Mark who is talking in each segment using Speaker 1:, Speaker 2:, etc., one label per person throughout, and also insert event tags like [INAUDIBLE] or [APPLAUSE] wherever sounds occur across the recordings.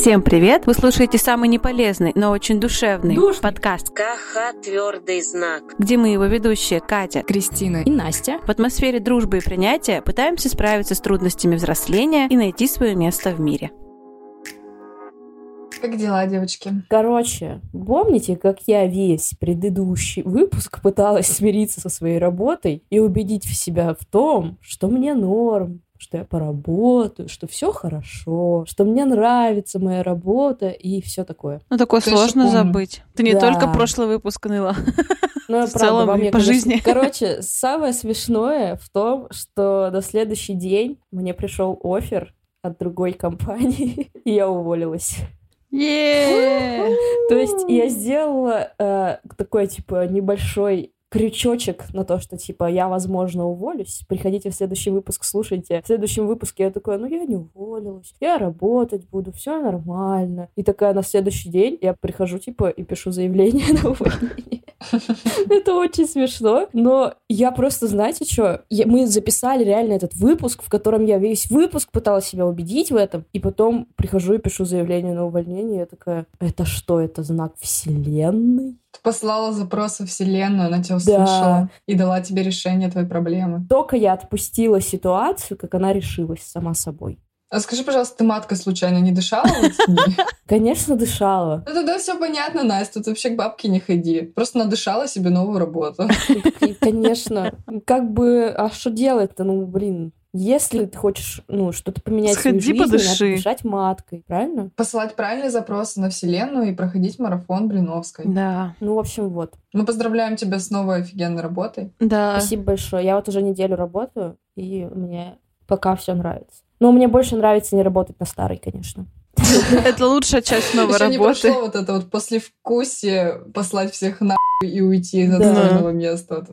Speaker 1: Всем привет! Вы слушаете самый неполезный, но очень душевный
Speaker 2: Душный.
Speaker 1: подкаст
Speaker 3: КХ «Твердый знак».
Speaker 1: где мы его ведущие Катя.
Speaker 2: Кристина
Speaker 4: и Настя.
Speaker 1: В атмосфере дружбы и принятия пытаемся справиться с трудностями взросления и найти свое место в мире.
Speaker 2: Как дела, девочки?
Speaker 4: Короче, помните, как я весь предыдущий выпуск пыталась смириться со своей работой и убедить в себя в том, что мне норм, что я поработаю, что все хорошо, что мне нравится моя работа и все такое.
Speaker 1: Ну, такое
Speaker 2: Конечно,
Speaker 1: сложно
Speaker 2: помню.
Speaker 1: забыть. Ты не
Speaker 4: Да.
Speaker 1: только прошлый выпуск ныла. [LAUGHS]
Speaker 4: Ну,
Speaker 1: В
Speaker 4: правда,
Speaker 1: целом
Speaker 4: вам я,
Speaker 1: по
Speaker 4: конечно-
Speaker 1: жизни.
Speaker 4: Короче, самое смешное в том, что на следующий день мне пришел офер от другой компании, [LAUGHS] и я уволилась.
Speaker 1: Е-е-е! [LAUGHS]
Speaker 4: То есть я сделала э, такой, типа, небольшой крючочек на то, что, типа, я, возможно, уволюсь. Приходите в следующий выпуск, слушайте. В следующем выпуске я такая, ну, я не уволилась, я работать буду, все нормально. И такая на следующий день я прихожу, типа, и пишу заявление на увольнение. [LAUGHS] Это очень смешно, но я просто, знаете что, мы записали реально этот выпуск, в котором я весь выпуск пыталась себя убедить в этом, и потом прихожу и пишу заявление на увольнение, я такая, это что, это знак вселенной?
Speaker 2: Послала запрос во Вселенную, она тебя
Speaker 4: Да.
Speaker 2: услышала и дала тебе решение твоей проблемы.
Speaker 4: Только я отпустила ситуацию, как она решилась сама собой.
Speaker 2: А скажи, пожалуйста, ты маткой случайно не дышала в эти дни?
Speaker 4: Конечно, дышала.
Speaker 2: Ну тогда все понятно, Настя, тут вообще к бабке не ходи. Просто надышала себе новую работу. [LAUGHS]
Speaker 4: Конечно, как бы, а что делать-то? Ну, блин, если ты хочешь, ну, что-то поменять в своей
Speaker 1: Сходи,
Speaker 4: жизни,
Speaker 1: подыши.
Speaker 4: надо дышать маткой, правильно?
Speaker 2: Посылать правильные запросы на Вселенную и проходить марафон Блиновской.
Speaker 1: Да,
Speaker 4: Ну, в общем, вот.
Speaker 2: Мы поздравляем тебя с новой офигенной работой.
Speaker 1: да.
Speaker 4: Спасибо большое. Я вот уже неделю работаю, и мне пока все нравится. Но мне больше нравится не работать на старой, конечно. [LAUGHS]
Speaker 1: Это лучшая часть новой
Speaker 2: Еще не
Speaker 1: работы.
Speaker 2: прошло вот это вот послевкусие послать всех на и уйти из отстойного места.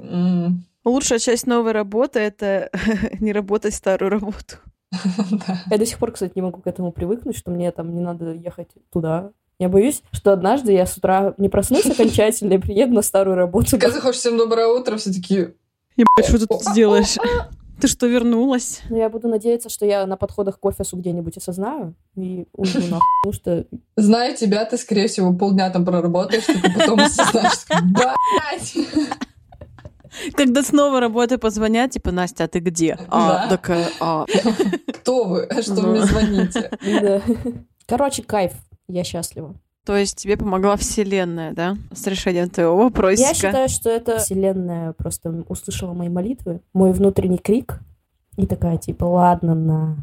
Speaker 1: Лучшая часть новой работы — это [LAUGHS] не работать старую работу. [LAUGHS]
Speaker 4: Я до сих пор, кстати, не могу к этому привыкнуть, что мне там не надо ехать туда. Я боюсь, что однажды я с утра не проснусь окончательно и приеду на старую работу.
Speaker 2: Когда заходишь всем доброе утро, все такие
Speaker 1: Ебать, что ты тут сделаешь? [LAUGHS] Ты что, вернулась?
Speaker 4: Но я буду надеяться, что я на подходах к офису где-нибудь осознаю и уйду нахуй, потому что
Speaker 2: Зная тебя, ты, скорее всего, полдня там проработаешь, ты потом осознаешь, что, блядь.
Speaker 1: Когда снова работы позвонят, типа, Настя, а ты где? А, такая, а.
Speaker 2: Кто вы? Что
Speaker 1: Да.
Speaker 2: вы мне звоните?
Speaker 4: Да. Короче, кайф. Я счастлива.
Speaker 1: То есть тебе помогла Вселенная, да? С решением твоего вопросика.
Speaker 4: Я считаю, что это Вселенная просто услышала мои молитвы, мой внутренний крик, и такая, типа, ладно, на,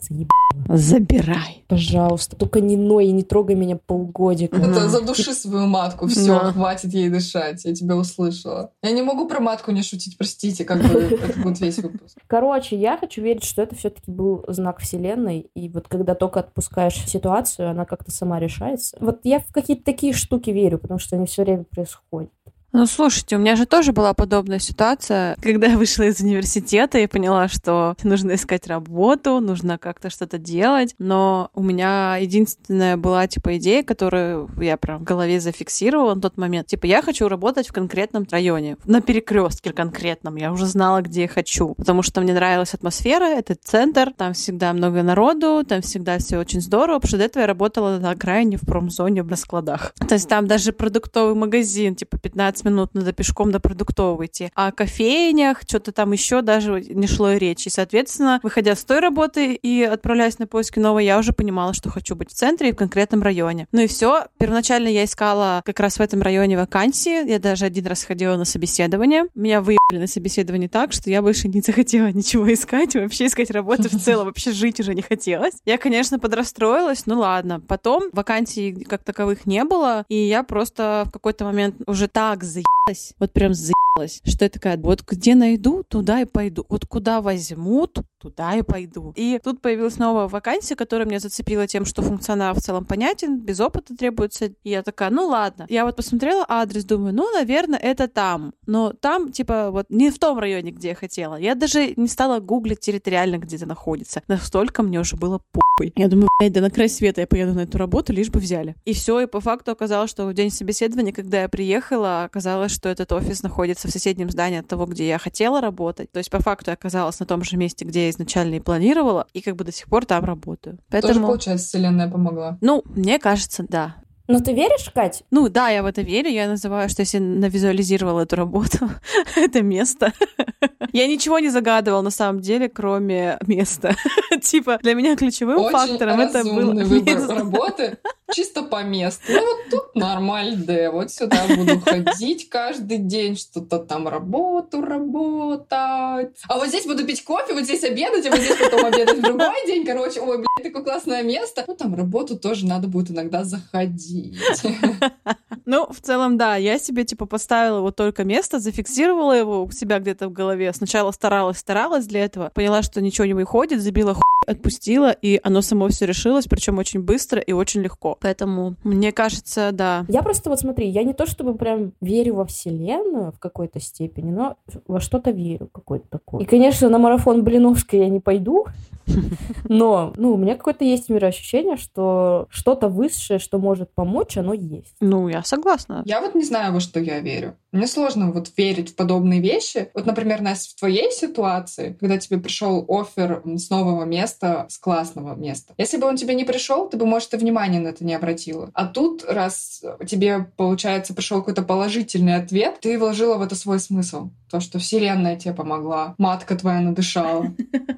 Speaker 4: заеб...
Speaker 1: Забирай.
Speaker 4: пожалуйста, только не ной и не трогай меня полгодика.
Speaker 2: Это задуши свою матку, все,
Speaker 1: Да.
Speaker 2: хватит ей дышать, я тебя услышала. Я не могу про матку не шутить, простите, как бы [LAUGHS] это будет весь выпуск.
Speaker 4: Короче, я хочу верить, что это все-таки был знак Вселенной, и вот когда только отпускаешь ситуацию, она как-то сама решается. Вот я в какие-то такие штуки верю, потому что они все время происходят.
Speaker 1: Ну, слушайте, у меня же тоже была подобная ситуация, когда я вышла из университета и поняла, что нужно искать работу, нужно как-то что-то делать, но у меня единственная была, типа, идея, которую я прям в голове зафиксировала на тот момент. Типа, я хочу работать в конкретном районе, на перекрестке конкретном, я уже знала, где я хочу, потому что мне нравилась атмосфера, это центр, там всегда много народу, там всегда все очень здорово, потому что до этого я работала на окраине в промзоне на складах. То есть там даже продуктовый магазин, типа 15 минут надо пешком до продуктового идти. А о кофейнях, что-то там еще даже не шло и речи. Соответственно, выходя с той работы и отправляясь на поиски новой, я уже понимала, что хочу быть в центре и в конкретном районе. Ну и все. Первоначально я искала как раз в этом районе вакансии. Я даже один раз ходила на собеседование. Меня выебали на собеседование так, что я больше не захотела ничего искать, вообще искать работу в целом, вообще жить уже не хотелось. Я, конечно, подрастроилась, ну ладно. Потом вакансий как таковых не было, и я просто в какой-то момент уже так заебалась, вот прям заебалась, что я такая, вот где найду, туда и пойду. Вот куда возьмут, туда и пойду. И тут появилась новая вакансия, которая меня зацепила тем, что функционал в целом понятен, без опыта требуется. И я такая, ну ладно. Я вот посмотрела адрес, думаю, ну, наверное, это там. Но там, типа, вот не в том районе, где я хотела. Я даже не стала гуглить территориально, где это находится. Настолько мне уже было похуй. Я думаю, блядь, да на край света я поеду на эту работу, лишь бы взяли. И все, и по факту оказалось, что в день собеседования, когда я приехала, оказалось, что этот офис находится в соседнем здании от того, где я хотела работать. То есть, по факту, я оказалась на том же месте, где я изначально и планировала, и как бы до сих пор там работаю. Поэтому...
Speaker 2: Тоже, получается, вселенная помогла.
Speaker 1: Ну, мне кажется, да.
Speaker 4: Но ты веришь, Кать?
Speaker 1: Ну да, я в это верю. Я называю, что если навизуализировала эту работу, [LAUGHS] это место. я ничего не загадывал на самом деле, кроме места. [LAUGHS] типа, для меня ключевым
Speaker 2: Очень
Speaker 1: фактором это был
Speaker 2: выбор
Speaker 1: место.
Speaker 2: работы. Чисто по месту. Ну вот тут нормально, да. Вот сюда буду ходить каждый день, что-то там работу работать. А вот здесь буду пить кофе, вот здесь обедать, а вот здесь потом обедать в другой день. Короче, ой, блядь, такое классное место. Ну там работу тоже надо будет иногда заходить. [LAUGHS]
Speaker 1: Ну, в целом, да, я себе, типа, поставила вот только место, зафиксировала его у себя где-то в голове. Сначала старалась, старалась для этого, поняла, что ничего не выходит, забила хуй, отпустила, и оно само все решилось, причем очень быстро и очень легко. Поэтому, мне кажется, да.
Speaker 4: Я просто вот смотри, я не то чтобы прям верю во Вселенную в какой-то степени, но во что-то верю какой-то такой. И, конечно, на марафон Блиновской я не пойду, [LAUGHS] но, ну, у меня какое-то есть мироощущение, что что-то высшее, что может помочь, оно есть.
Speaker 1: Ну, я согласна.
Speaker 2: Я вот не знаю, во что я верю. Мне сложно вот верить в подобные вещи. Вот, например, Настя, в твоей ситуации, когда тебе пришел офер с нового места, с классного места. Если бы он тебе не пришел, ты бы, может, и внимания на это не обратила. А тут, раз тебе, получается, пришел какой-то положительный ответ, ты вложила в это свой смысл. То, что Вселенная тебе помогла, матка твоя надышала.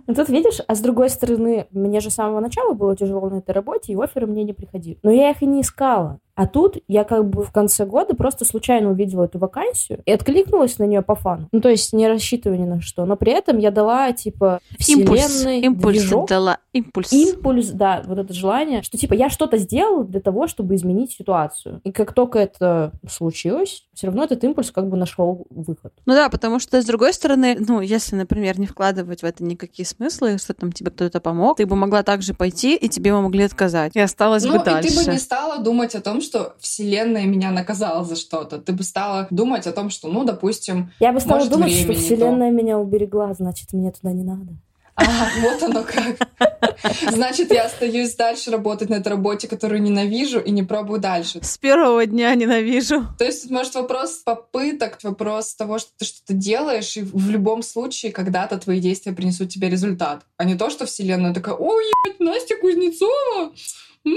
Speaker 4: Ну, тут видишь, а с другой стороны, мне же с самого начала было тяжело на этой работе, и оферы мне не приходили. Но я их и не искала. А тут я как бы в конце года просто случайно увидела эту вакансию и откликнулась на нее по фану. Ну, то есть не рассчитывая ни на что. Но при этом я дала, типа,
Speaker 1: Импульс.
Speaker 4: вселенной
Speaker 1: Импульс
Speaker 4: движок.
Speaker 1: дала. Импульс.
Speaker 4: Импульс, да, вот это желание, что типа я что-то сделала для того, чтобы изменить ситуацию. И как только это случилось, все равно этот импульс как бы нашел выход.
Speaker 1: Ну да, потому что, с другой стороны, ну, если, например, не вкладывать в это никакие смыслы, что там тебе кто-то помог, ты бы могла также пойти, и тебе могли отказать. И осталось
Speaker 2: Ну,
Speaker 1: бы
Speaker 2: и ты
Speaker 1: дальше.
Speaker 2: бы не стала думать о том, что Вселенная меня наказала за что-то. Ты бы стала думать о том, что, ну, допустим,
Speaker 4: Я бы стала
Speaker 2: Может,
Speaker 4: думать, что Вселенная меня уберегла, значит, мне туда не надо.
Speaker 2: а, вот оно как. Значит, я остаюсь дальше работать на этой работе, которую ненавижу, и не пробую дальше.
Speaker 1: С первого дня ненавижу.
Speaker 2: То есть, может, вопрос попыток, вопрос того, что ты что-то делаешь, и в любом случае когда-то твои действия принесут тебе результат. А не то, что Вселенная такая, ой, ебать, Настя Кузнецова, м,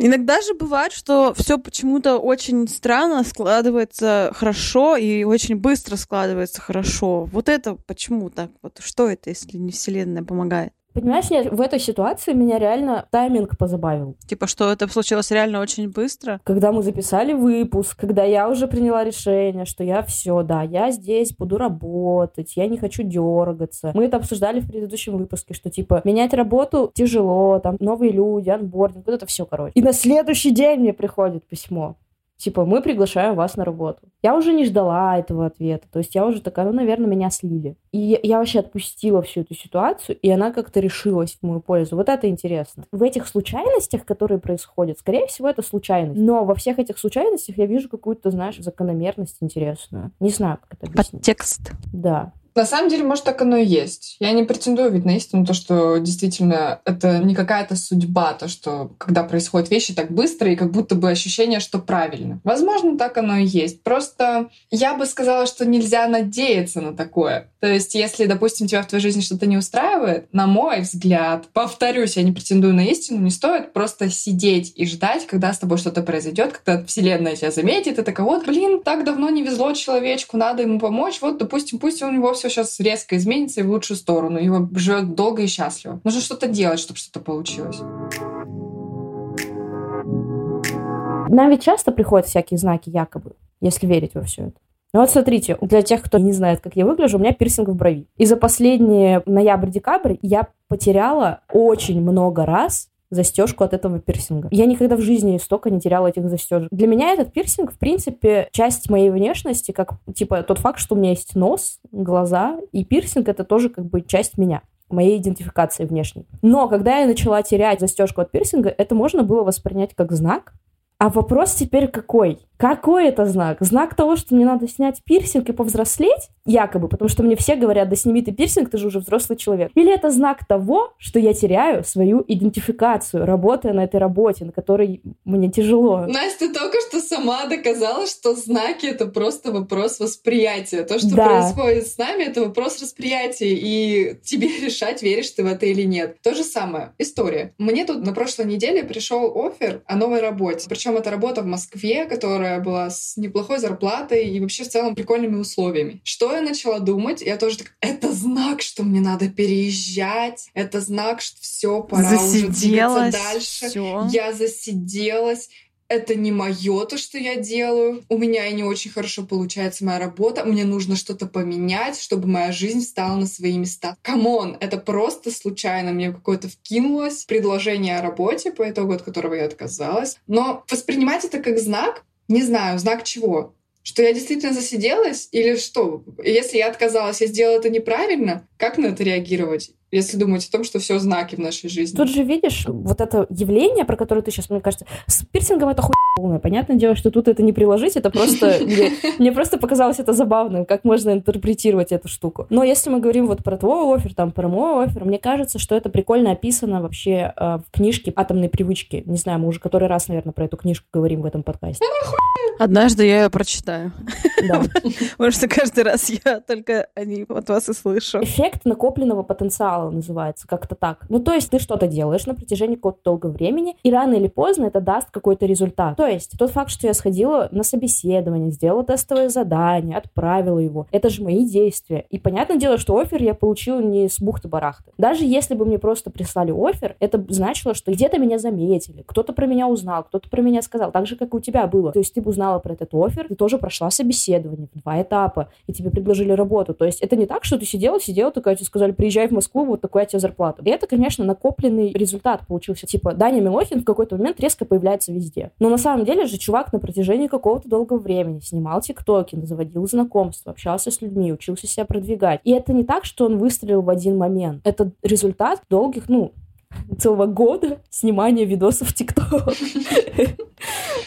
Speaker 1: Иногда же бывает, что все почему-то очень странно складывается хорошо и очень быстро складывается хорошо. Вот это почему так? Вот что это, если не Вселенная помогает?
Speaker 4: Понимаешь, нет, в этой ситуации меня реально тайминг позабавил.
Speaker 1: Типа, что это случилось реально очень быстро?
Speaker 4: Когда мы записали выпуск, когда я уже приняла решение, что я все, да, я здесь буду работать, я не хочу дергаться. Мы это обсуждали в предыдущем выпуске, что типа менять работу тяжело, там новые люди, анбординг, вот это все, короче. И на следующий день мне приходит письмо. Типа, мы приглашаем вас на работу. Я уже не ждала этого ответа. То есть я уже такая, ну, наверное, меня слили. И я, вообще отпустила всю эту ситуацию, и она как-то решилась в мою пользу. Вот это интересно. В этих случайностях, которые происходят, скорее всего, это случайность. Но во всех этих случайностях я вижу какую-то, знаешь, закономерность интересную. Не знаю, как это объяснить.
Speaker 1: Подтекст.
Speaker 4: Да.
Speaker 2: На самом деле, может, так оно и есть. Я не претендую ведь на истину, то, что действительно это не какая-то судьба, то, что когда происходят вещи так быстро и как будто бы ощущение, что правильно. Возможно, так оно и есть. Просто я бы сказала, что нельзя надеяться на такое. То есть, если, допустим, тебя в твоей жизни что-то не устраивает, на мой взгляд, повторюсь, я не претендую на истину, не стоит просто сидеть и ждать, когда с тобой что-то произойдет, когда Вселенная тебя заметит, и такая, вот, блин, так давно не везло человечку, надо ему помочь, вот, допустим, пусть у него все сейчас резко изменится и в лучшую сторону, его живет долго и счастливо. Нужно что-то делать, чтобы что-то получилось.
Speaker 4: Нам ведь часто приходят всякие знаки якобы, если верить во все это. Ну вот смотрите, для тех, кто не знает, как я выгляжу, у меня пирсинг в брови. И за последние ноябрь-декабрь я потеряла очень много раз застежку от этого пирсинга. Я никогда в жизни столько не теряла этих застежек. Для меня этот пирсинг, в принципе, часть моей внешности, как, типа, тот факт, что у меня есть нос, глаза, и пирсинг — это тоже, как бы, часть меня моей идентификации внешней. Но когда я начала терять застежку от пирсинга, это можно было воспринять как знак. А вопрос теперь какой? Какой это знак? Знак того, что мне надо снять пирсинг и повзрослеть? Якобы, потому что мне все говорят, да сними ты пирсинг, ты же уже взрослый человек. Или это знак того, что я теряю свою идентификацию, работая на этой работе, на которой мне тяжело.
Speaker 2: Настя только что сама доказала, что знаки — это просто вопрос восприятия. То, что
Speaker 4: Да.
Speaker 2: происходит с нами, это вопрос восприятия. И тебе [LAUGHS] решать, веришь ты в это или нет. То же самое. История. Мне тут на прошлой неделе пришел офер о новой работе. Причем это работа в Москве, которая была с неплохой зарплатой и вообще в целом прикольными условиями. Что я начала думать? Я тоже так, это знак, что мне надо переезжать. Это знак, что все, пора уже двигаться дальше.
Speaker 1: всё.
Speaker 2: Я засиделась. Это не мое то, что я делаю. У меня и не очень хорошо получается моя работа. Мне нужно что-то поменять, чтобы моя жизнь встала на свои места. Come on, это просто случайно мне какое-то вкинулось предложение о работе, по итогу от которого я отказалась. Но воспринимать это как знак, не знаю, знак чего? Что я действительно засиделась или что? Если я отказалась, я сделала это неправильно, как на это реагировать? Если думать о том, что все знаки в нашей жизни.
Speaker 4: Тут же видишь, вот это явление, про которое ты сейчас, мне кажется, с пирсингом это хуй полное. Понятное дело, что тут это не приложить, это просто... [LAUGHS] Мне, мне просто показалось это забавным, как можно интерпретировать эту штуку. Но если мы говорим вот про твой офер, там, про мой офер, мне кажется, что это прикольно описано вообще э, в книжке «Атомные привычки». Не знаю, мы уже который раз, наверное, про эту книжку говорим в этом подкасте.
Speaker 1: Однажды я ее прочитаю.
Speaker 4: Да. [LAUGHS]
Speaker 1: Потому что каждый раз я только о ней от вас и слышу.
Speaker 4: Эффект накопленного потенциала называется, как-то так. Ну, то есть ты что-то делаешь на протяжении какого-то долгого времени, и рано или поздно это даст какой-то результат. То есть тот факт, что я сходила на собеседование, сделала тестовое задание, отправила его, это же мои действия. И понятное дело, что офер я получила не с бухты-барахты. Даже если бы мне просто прислали офер, это значило, что где-то меня заметили, кто-то про меня узнал, кто-то про меня сказал, так же, как и у тебя было. То есть ты бы узнала про этот офер, ты тоже прошла собеседование два этапа, и тебе предложили работу. То есть это не так, что ты сидела, сидела, такая, тебе сказали, приезжай в Москву, вот такая тебе зарплата. И это, конечно, накопленный результат получился. Типа, Даня Милохин в какой-то момент резко появляется везде. Но на самом деле же чувак на протяжении какого-то долгого времени снимал тиктоки, заводил знакомства, общался с людьми, учился себя продвигать. И это не так, что он выстрелил в один момент. Это результат долгих, ну, [LAUGHS] целого года снимания видосов в ТикТок.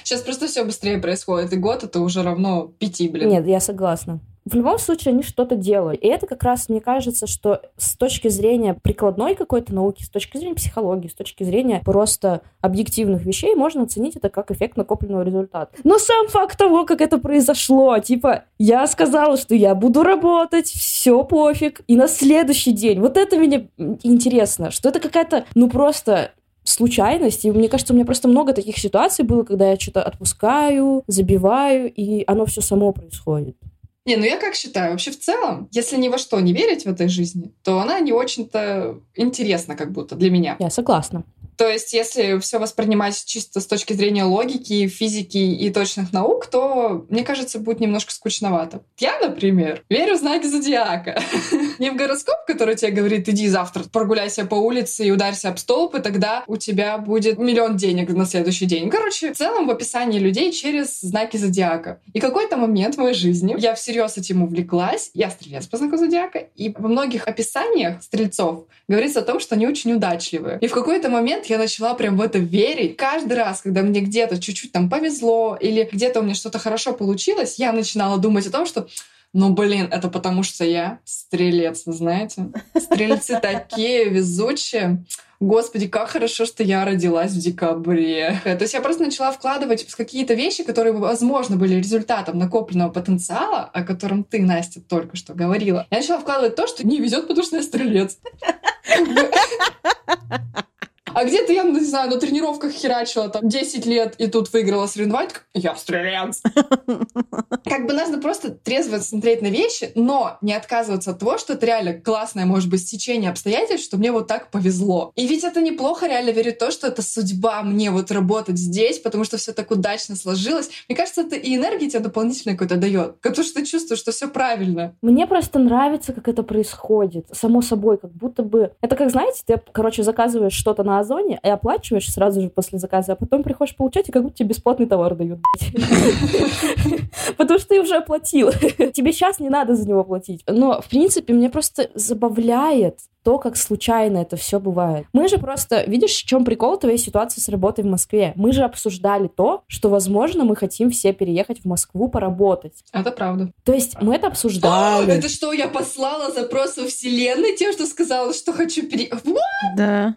Speaker 2: Сейчас просто все быстрее происходит, и год это уже равно пяти, блин.
Speaker 4: Нет, я согласна. В любом случае, они что-то делают. И это как раз, мне кажется, что с точки зрения прикладной какой-то науки, с точки зрения психологии, с точки зрения просто объективных вещей, можно оценить это как эффект накопленного результата. Но сам факт того, как это произошло, типа, я сказала, что я буду работать, все пофиг, и на следующий день, вот это меня м, интересно, что это какая-то, ну просто случайность, и мне кажется, у меня просто много таких ситуаций было, когда я что-то отпускаю, забиваю, и оно все само происходит.
Speaker 2: Не, ну я как считаю, вообще в целом, если ни во что не верить в этой жизни, то она не очень-то интересна как будто для меня.
Speaker 4: Я согласна.
Speaker 2: То есть, если все воспринимать чисто с точки зрения логики, физики и точных наук, то, мне кажется, будет немножко скучновато. Я, например, верю в знаки зодиака. [LAUGHS] Не в гороскоп, который тебе говорит, иди завтра прогуляйся по улице и ударься об столб, и тогда у тебя будет миллион денег на следующий день. Короче, в целом в описании людей через знаки зодиака. И какой-то момент в моей жизни я всерьез этим увлеклась. Я стрелец по знаку зодиака. И во многих описаниях стрельцов говорится о том, что они очень удачливые. И в какой-то момент я начала прям в это верить. Каждый раз, когда мне где-то чуть-чуть там повезло или где-то у меня что-то хорошо получилось, я начинала думать о том, что ну, блин, это потому что я стрелец, вы знаете? Стрельцы такие везучие. Господи, как хорошо, что я родилась в декабре. То есть я просто начала вкладывать в какие-то вещи, которые, возможно, были результатом накопленного потенциала, о котором ты, Настя, только что говорила. Я начала вкладывать то, что не везет, потому что я стрелец. А где-то я, не знаю, на тренировках херачила там 10 лет и тут выиграла соревнование. Я стрелец. Как бы надо просто трезво смотреть на вещи, но не отказываться от того, что это реально классное, может быть, стечение обстоятельств, что мне вот так повезло. И ведь это неплохо реально верить в то, что это судьба мне вот работать здесь, потому что все так удачно сложилось. Мне кажется, это и энергия тебе дополнительно какой-то дает. Потому что ты чувствуешь, что все правильно.
Speaker 4: Мне просто нравится, как это происходит. Само собой, как будто бы... Это как, знаете, ты, короче, заказываешь что-то на Озоне и оплачиваешь сразу же после заказа, а потом приходишь получать, и как будто тебе бесплатный товар дают. [LAUGHS] Потому что ты уже оплатил. [LAUGHS] Тебе сейчас не надо за него платить. Но, в принципе, мне просто забавляет то, как случайно это все бывает. Мы же просто, видишь, в чем прикол твоей ситуации с работой в Москве? Мы же обсуждали то, что, возможно, мы хотим все переехать в Москву поработать.
Speaker 2: Это правда.
Speaker 4: То есть мы это обсуждали.
Speaker 2: Это что, я послала запрос во Вселенной тем, что сказала, что хочу переехать?
Speaker 1: Да.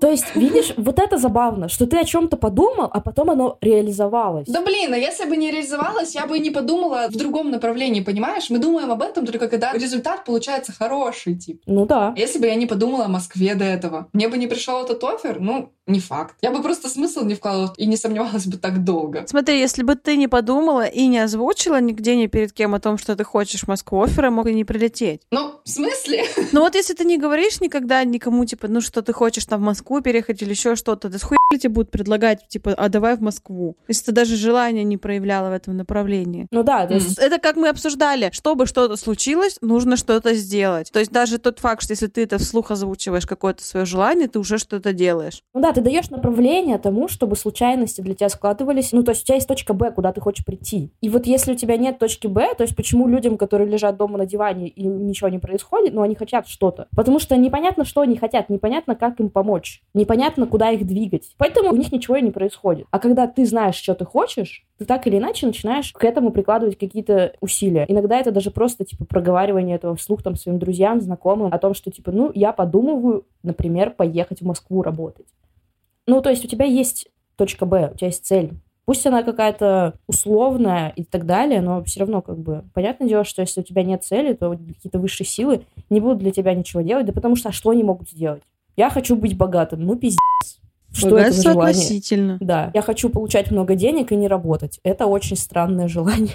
Speaker 4: То есть, видишь, вот это забавно, что ты о чем-то подумал, а потом оно реализовалось.
Speaker 2: Да блин, а если бы не реализовалось, я бы и не подумала в другом направлении, понимаешь? Мы думаем об этом только когда результат получается хороший, типа.
Speaker 4: Ну да.
Speaker 2: Если бы я не подумала о Москве до этого, мне бы не пришел этот офер, ну, не факт. Я бы просто смысл не вкладывала и не сомневалась бы так долго.
Speaker 1: Смотри, если бы ты не подумала и не озвучила нигде ни перед кем о том, что ты хочешь в Москву, офферы мог и не прилететь.
Speaker 2: Ну, в смысле? [LAUGHS]
Speaker 1: Ну вот если ты не говоришь никогда никому, типа, ну что ты хочешь там в Москву переехать или еще что-то, да схуя тебе будут предлагать, типа, а давай в Москву? Если ты даже желания не проявляла в этом направлении.
Speaker 4: Ну да, то есть
Speaker 1: Это как мы обсуждали. Чтобы что-то случилось, нужно что-то сделать. То есть даже тот факт, что если ты это вслух озвучиваешь какое-то свое желание, ты уже что-то делаешь.
Speaker 4: Ну да, ты даешь направление тому, чтобы случайности для тебя складывались. Ну, то есть у тебя есть точка Б, куда ты хочешь прийти. И вот если у тебя нет точки Б, то есть почему людям, которые лежат дома на диване и ничего не происходит, но они хотят что-то? Потому что непонятно, что они хотят, непонятно, как им помочь, непонятно, куда их двигать. Поэтому у них ничего и не происходит. А когда ты знаешь, что ты хочешь, ты так или иначе начинаешь к этому прикладывать какие-то усилия. Иногда это даже просто, типа, проговаривание этого вслух там своим друзьям, знакомым о том, что, типа, ну, я подумываю, например, поехать в Москву работать. Ну, то есть у тебя есть точка Б, у тебя есть цель. Пусть она какая-то условная и так далее, но все равно как бы понятное дело, что если у тебя нет цели, то какие-то высшие силы не будут для тебя ничего делать, да потому что а что они могут сделать? Я хочу быть богатым, ну пиздец. Что это за
Speaker 1: Богатство
Speaker 4: желание?
Speaker 1: относительно.
Speaker 4: Да, я хочу получать много денег и не работать. Это очень странное желание.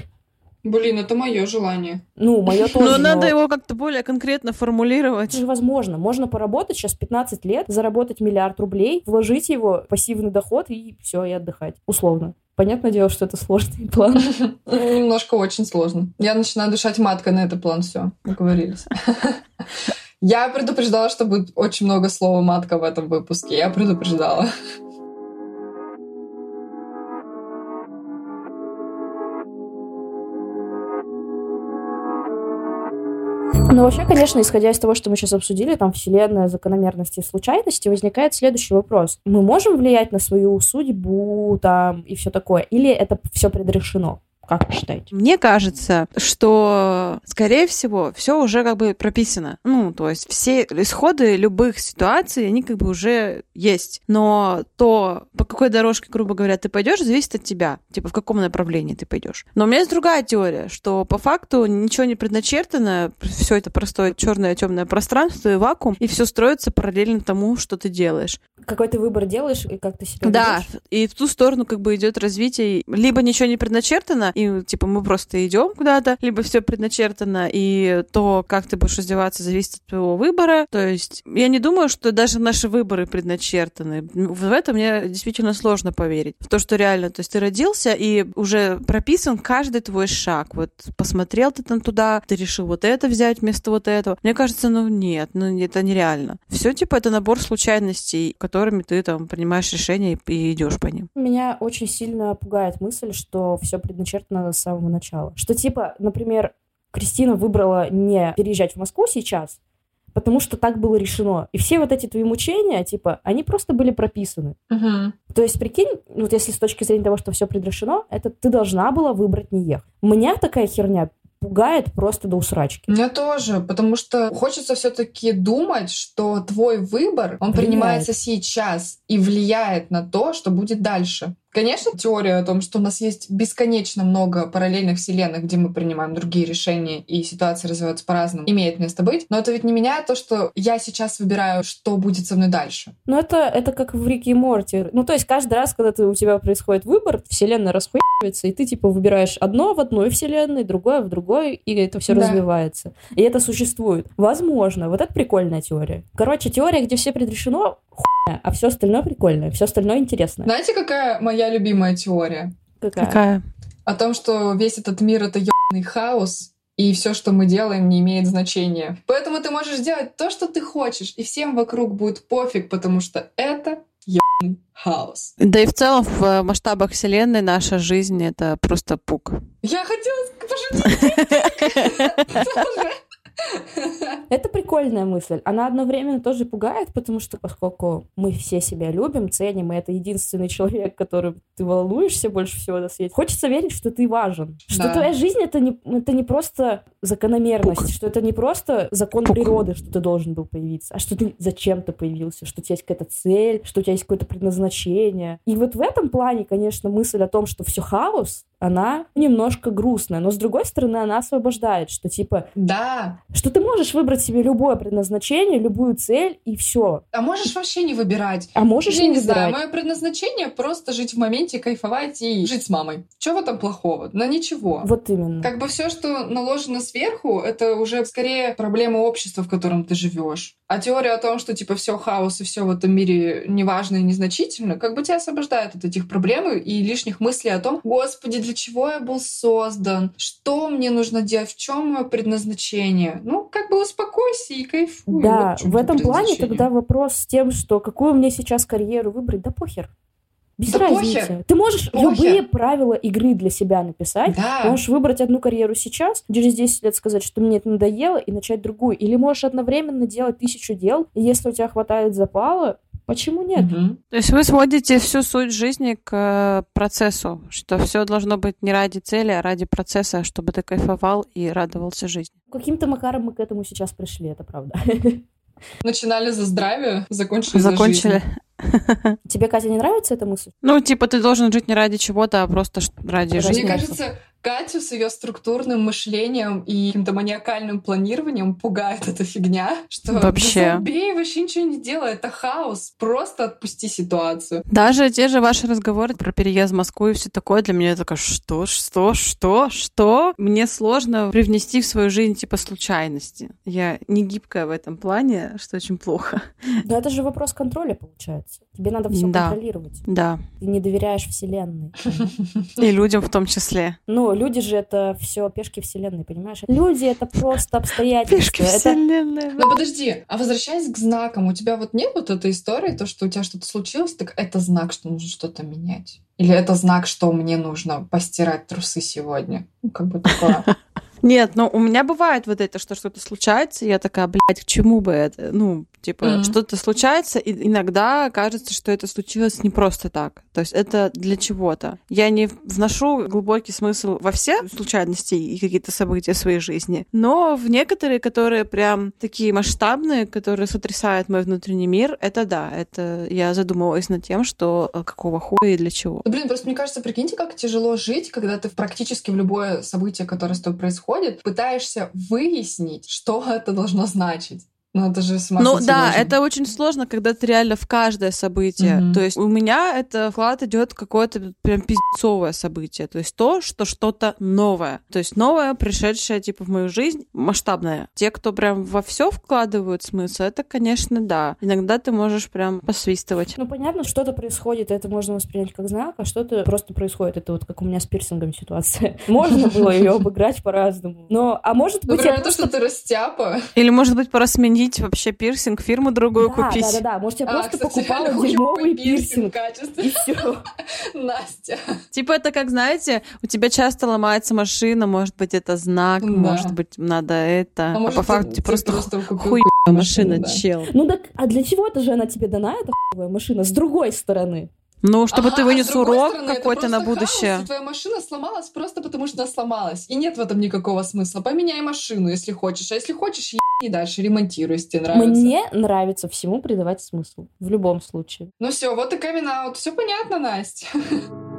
Speaker 2: Блин, это мое желание.
Speaker 4: Ну, мое [LAUGHS] тоже.
Speaker 1: Но
Speaker 4: но
Speaker 1: надо его как-то более конкретно
Speaker 4: Это
Speaker 1: формулировать.
Speaker 4: же возможно. Можно поработать сейчас 15 лет, заработать миллиард рублей, вложить его в пассивный доход и все, и отдыхать. Условно. Понятное дело, что это сложный [LAUGHS] план.
Speaker 2: Ну, Немножко очень сложно. Я начинаю дышать маткой на этот план, все, договорились. [LAUGHS] Я предупреждала, что будет очень много слова матка в этом выпуске. Я предупреждала.
Speaker 4: Но вообще, конечно, исходя из того, что мы сейчас обсудили, там вселенная, закономерности и случайности, возникает следующий вопрос. Мы можем влиять на свою судьбу там и все такое? Или это все предрешено? Как вы считаете?
Speaker 1: Мне кажется, что, скорее всего, все уже как бы прописано. Ну, то есть все исходы любых ситуаций, они как бы уже есть. Но то, по какой дорожке, грубо говоря, ты пойдешь, зависит от тебя. Типа, в каком направлении ты пойдешь. Но у меня есть другая теория, что по факту ничего не предначертано, все это простое черное темное пространство и вакуум, и все строится параллельно тому, что ты делаешь.
Speaker 4: Какой ты выбор делаешь и как ты себя
Speaker 1: Да,
Speaker 4: ведёшь?
Speaker 1: и в ту сторону как бы идет развитие. Либо ничего не предначертано, и типа мы просто идем куда-то, либо все предначертано, и то, как ты будешь развиваться, зависит от твоего выбора. То есть я не думаю, что даже наши выборы предначертаны. В это мне действительно сложно поверить. В то, что реально, то есть ты родился, и уже прописан каждый твой шаг. Вот посмотрел ты там туда, ты решил вот это взять вместо вот этого. Мне кажется, ну нет, ну это нереально. Все типа это набор случайностей, которыми ты там принимаешь решения и идешь по ним.
Speaker 4: Меня очень сильно пугает мысль, что все предначертано с самого начала. Что типа, например, Кристина выбрала не переезжать в Москву сейчас, потому что так было решено. И все вот эти твои мучения, типа, они просто были прописаны. То есть, прикинь, вот если с точки зрения того, что все предрешено, это ты должна была выбрать не ехать. Меня такая херня пугает просто до усрачки.
Speaker 2: Меня тоже, потому что хочется все-таки думать, что твой выбор, он
Speaker 4: Влияет.
Speaker 2: принимается сейчас и влияет на то, что будет дальше. Конечно, теория о том, что у нас есть бесконечно много параллельных вселенных, где мы принимаем другие решения и ситуации развиваются по-разному, имеет место быть. Но это ведь не меняет то, что я сейчас выбираю, что будет со мной дальше.
Speaker 4: Но это, это как в Рике и Морти. Ну, то есть каждый раз, когда ты, у тебя происходит выбор, вселенная расхуевается, и ты, типа, выбираешь одно в одной вселенной, другое в другой, и это все
Speaker 2: Да.
Speaker 4: развивается. И это существует. Возможно. Вот это прикольная теория. Короче, теория, где все предрешено, хуйня, а все остальное прикольное, все остальное интересное.
Speaker 2: Знаете, какая моя любимая теория?
Speaker 4: Какая?
Speaker 1: Какая?
Speaker 2: О том, что весь этот мир — это ебаный хаос, и все, что мы делаем, не имеет значения. Поэтому ты можешь делать то, что ты хочешь, и всем вокруг будет пофиг, потому что это ебаный хаос.
Speaker 1: Да и в целом в э, масштабах Вселенной наша жизнь это просто пук.
Speaker 2: Я хотела пошутить. [LAUGHS]
Speaker 4: Это прикольная мысль. Она одновременно тоже пугает, потому что поскольку мы все себя любим, ценим, и это единственный человек, которым ты волнуешься больше всего на свете, хочется верить, что ты важен. Что
Speaker 2: Да.
Speaker 4: твоя жизнь это не, это не просто закономерность,
Speaker 1: Пук.
Speaker 4: что это не просто закон
Speaker 1: Пук.
Speaker 4: природы, что ты должен был появиться, а что ты зачем-то появился, что у тебя есть какая-то цель, что у тебя есть какое-то предназначение. И вот в этом плане, конечно, мысль о том, что все хаос, она немножко грустная, но с другой стороны она освобождает, что типа,
Speaker 2: Да.
Speaker 4: что ты можешь выбрать себе любое предназначение, любую цель и все.
Speaker 2: А можешь вообще не выбирать.
Speaker 4: А можешь
Speaker 2: Я
Speaker 4: не
Speaker 2: не знаю,
Speaker 4: выбирать.
Speaker 2: мое предназначение просто жить в моменте, кайфовать и жить с мамой. Чего в этом плохого? Да ничего.
Speaker 4: Вот именно.
Speaker 2: Как бы все, что наложено сверху, это уже скорее проблема общества, в котором ты живешь. А теория о том, что типа все хаос и все в этом мире неважно и незначительно, как бы тебя освобождает от этих проблем и лишних мыслей о том, господи, для чего я был создан, что мне нужно делать, в чем мое предназначение. Ну, как бы успокойся и кайфуй.
Speaker 4: Да,
Speaker 2: Вот в
Speaker 4: этом плане тогда вопрос с тем, что какую мне сейчас карьеру выбрать, да похер. Без
Speaker 2: Да
Speaker 4: разницы.
Speaker 2: похер.
Speaker 4: Ты можешь
Speaker 2: Похер.
Speaker 4: любые правила игры для себя написать.
Speaker 2: Да.
Speaker 4: Можешь выбрать одну карьеру сейчас, через 10 лет сказать, что мне это надоело, и начать другую. Или можешь одновременно делать тысячу дел, и если у тебя хватает запала, почему нет?
Speaker 2: Мгм.
Speaker 1: То есть вы сводите всю суть жизни к э, процессу, что все должно быть не ради цели, а ради процесса, чтобы ты кайфовал и радовался жизни.
Speaker 4: Каким-то макаром мы к этому сейчас пришли, это правда. [LAUGHS]
Speaker 2: Начинали за здравие, закончили за
Speaker 1: Закончили.
Speaker 2: жизнь.
Speaker 4: Тебе, Катя, не нравится эта мысль?
Speaker 1: Ну, типа, ты должен жить не ради чего-то, а просто ради
Speaker 4: Ради
Speaker 1: жизни.
Speaker 2: Мне кажется, Катю с ее структурным мышлением и каким-то маниакальным планированием пугает эта фигня, что
Speaker 1: Вообще.
Speaker 2: «Да забей, вообще ничего не делай, это хаос, просто отпусти ситуацию.
Speaker 1: Даже те же ваши разговоры про переезд в Москву и все такое для меня такое, что, что, что, что? Мне сложно привнести в свою жизнь типа случайности. Я не гибкая в этом плане, что очень плохо.
Speaker 4: Но это же вопрос контроля, получается. Тебе надо все
Speaker 1: Да.
Speaker 4: контролировать.
Speaker 1: Да.
Speaker 4: Ты не доверяешь Вселенной.
Speaker 1: И людям в том числе.
Speaker 4: Ну, люди же это все пешки Вселенной, понимаешь? Люди это просто обстоятельства.
Speaker 1: Пешки
Speaker 4: Это
Speaker 1: вселенной.
Speaker 2: Но подожди, а возвращаясь к знакам, у тебя вот нет вот этой истории, то, что у тебя что-то случилось, так это знак, что нужно что-то менять? Или это знак, что мне нужно постирать трусы сегодня? Ну, как бы такое. [LAUGHS]
Speaker 1: Нет, ну у меня бывает вот это, что что-то случается, и я такая, блядь, к чему бы это? Ну, типа,
Speaker 2: Мгм.
Speaker 1: что-то случается, и иногда кажется, что это случилось не просто так. То есть это для чего-то. Я не вношу глубокий смысл во все случайности и какие-то события в своей жизни, но в некоторые, которые прям такие масштабные, которые сотрясают мой внутренний мир, это да, это я задумывалась над тем, что э, какого хуя и для чего.
Speaker 2: Ну, блин, просто мне кажется, прикиньте, как тяжело жить, когда ты практически в любое событие, которое с тобой происходит, пытаешься выяснить, что это должно значить. Ну, это же
Speaker 1: Ну да,
Speaker 2: можно.
Speaker 1: это очень сложно, когда ты реально в каждое событие.
Speaker 2: Мгм.
Speaker 1: То есть у меня это вклад идет в какое-то прям пиздецовое событие. То есть то, что что-то новое. То есть новое, пришедшее типа в мою жизнь, масштабное. Те, кто прям во все вкладывают смысл, это, конечно, да. Иногда ты можешь прям посвистывать.
Speaker 4: Ну, понятно, что-то происходит, это можно воспринять как знак, а что-то просто происходит. Это вот как у меня с пирсингом ситуация. [LAUGHS] Можно было ее обыграть по-разному. Но, а может быть,
Speaker 2: Например, то, что ты растяпа.
Speaker 1: Или, может быть, пора сменить вообще пирсинг, фирму другую
Speaker 4: Да,
Speaker 1: купить.
Speaker 4: да, да, да. Может, я
Speaker 2: А,
Speaker 4: просто
Speaker 2: кстати,
Speaker 4: покупала дерьмовый пирсинг.
Speaker 2: качество.
Speaker 4: И все. [LAUGHS]
Speaker 2: Настя.
Speaker 1: Типа это как, знаете, у тебя часто ломается машина, может быть, это знак,
Speaker 2: Да.
Speaker 1: может быть, надо это. А,
Speaker 2: может,
Speaker 1: по факту
Speaker 2: ты
Speaker 1: ты просто
Speaker 2: просто
Speaker 1: хуй
Speaker 2: машину,
Speaker 1: машина,
Speaker 2: да.
Speaker 1: чел.
Speaker 4: Ну так, а для чего-то же она тебе дана, эта хуевая машина, с другой стороны?
Speaker 1: Ну, чтобы
Speaker 2: Ага,
Speaker 1: ты
Speaker 2: а
Speaker 1: вынес
Speaker 2: другой
Speaker 1: урок
Speaker 2: стороны,
Speaker 1: какой-то на будущее.
Speaker 2: хаос, и твоя машина сломалась просто потому, что она сломалась. И нет в этом никакого смысла. Поменяй машину, если хочешь. А если хочешь, ебни дальше, ремонтируй, если тебе нравится.
Speaker 4: Мне нравится всему придавать смысл. В любом случае.
Speaker 2: Ну все, вот и камин. Все понятно, Настя. [LAUGHS]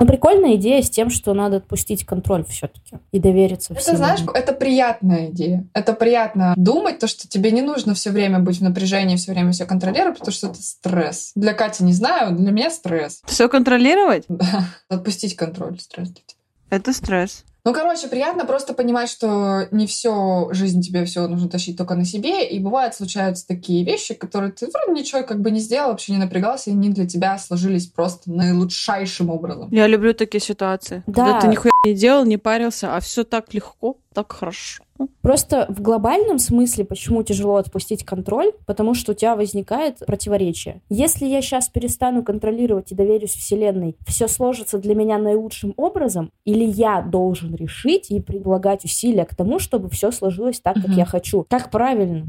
Speaker 4: Но прикольная идея с тем, что надо отпустить контроль все-таки и довериться
Speaker 2: Это,
Speaker 4: всему.
Speaker 2: знаешь, это приятная идея. Это приятно думать, то, что тебе не нужно все время быть в напряжении, все время все контролировать, потому что это стресс. Для Кати не знаю, для меня стресс.
Speaker 1: Все контролировать?
Speaker 2: Да. Отпустить контроль, стресс для тебя.
Speaker 1: Это стресс.
Speaker 2: Ну, короче, приятно просто понимать, что не все жизнь тебе все нужно тащить только на себе, и бывает случаются такие вещи, которые ты вроде ничего как бы не сделал, вообще не напрягался, и они для тебя сложились просто наилучшайшим образом.
Speaker 1: Я люблю такие ситуации.
Speaker 4: Да.
Speaker 1: Когда ты нихуя не делал, не парился, а все так легко. Так хорошо.
Speaker 4: Просто в глобальном смысле, почему тяжело отпустить контроль? Потому что у тебя возникает противоречие. Если я сейчас перестану контролировать и доверюсь Вселенной, все сложится для меня наилучшим образом, или я должен решить и прилагать усилия к тому, чтобы все сложилось так, как я хочу. Как правильно?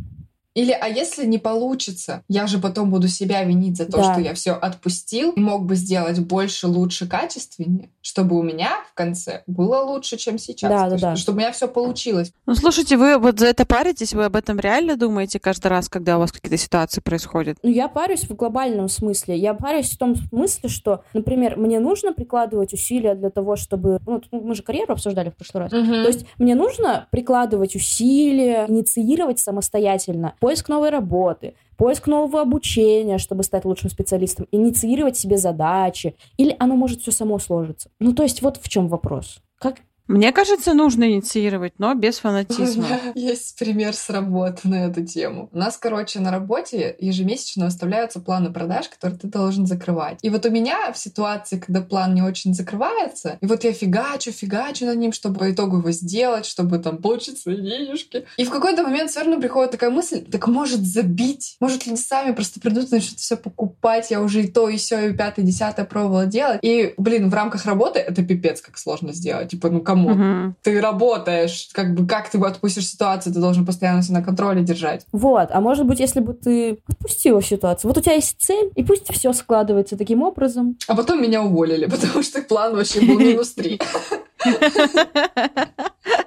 Speaker 2: Или, а если не получится, я же потом буду себя винить за то,
Speaker 4: Да.
Speaker 2: что я все отпустил и мог бы сделать больше, лучше, качественнее, чтобы у меня в конце было лучше, чем сейчас.
Speaker 4: Да,
Speaker 2: То
Speaker 4: да,
Speaker 2: есть,
Speaker 4: да.
Speaker 2: Чтобы у меня все получилось.
Speaker 1: Ну, слушайте, вы вот за это паритесь, вы об этом реально думаете каждый раз, когда у вас какие-то ситуации происходят?
Speaker 4: Ну, я парюсь в глобальном смысле. Я парюсь в том смысле, что, например, мне нужно прикладывать усилия для того, чтобы... Ну, мы же карьеру обсуждали в прошлый раз. То есть мне нужно прикладывать усилия, инициировать самостоятельно поиск новой работы, поиск нового обучения, чтобы стать лучшим специалистом, инициировать себе задачи, или оно может все само сложиться. Ну, то есть вот в чем вопрос. Как
Speaker 1: Мне кажется, нужно инициировать, но без
Speaker 2: У
Speaker 1: фанатизма.
Speaker 2: меня есть пример с работы на эту тему. У нас, короче, на работе ежемесячно выставляются планы продаж, которые ты должен закрывать. И вот у меня в ситуации, когда план не очень закрывается, и вот я фигачу, фигачу над ним, чтобы по итогу его сделать, чтобы там получить свои денежки. И в какой-то момент все равно приходит такая мысль, так может забить? Может ли сами просто придут и начнут все покупать? Я уже и то, и все, и пятое, десятое пробовала делать. И, блин, в рамках работы это пипец как сложно сделать. Типа, ну кому?
Speaker 1: Мгм.
Speaker 2: ты работаешь, как бы как ты отпустишь ситуацию, ты должен постоянно себя на контроле держать.
Speaker 4: Вот, а может быть, если бы ты отпустила ситуацию, вот у тебя есть цель, и пусть все складывается таким образом.
Speaker 2: А потом меня уволили, [LAUGHS] потому что план вообще был минус три. [LAUGHS]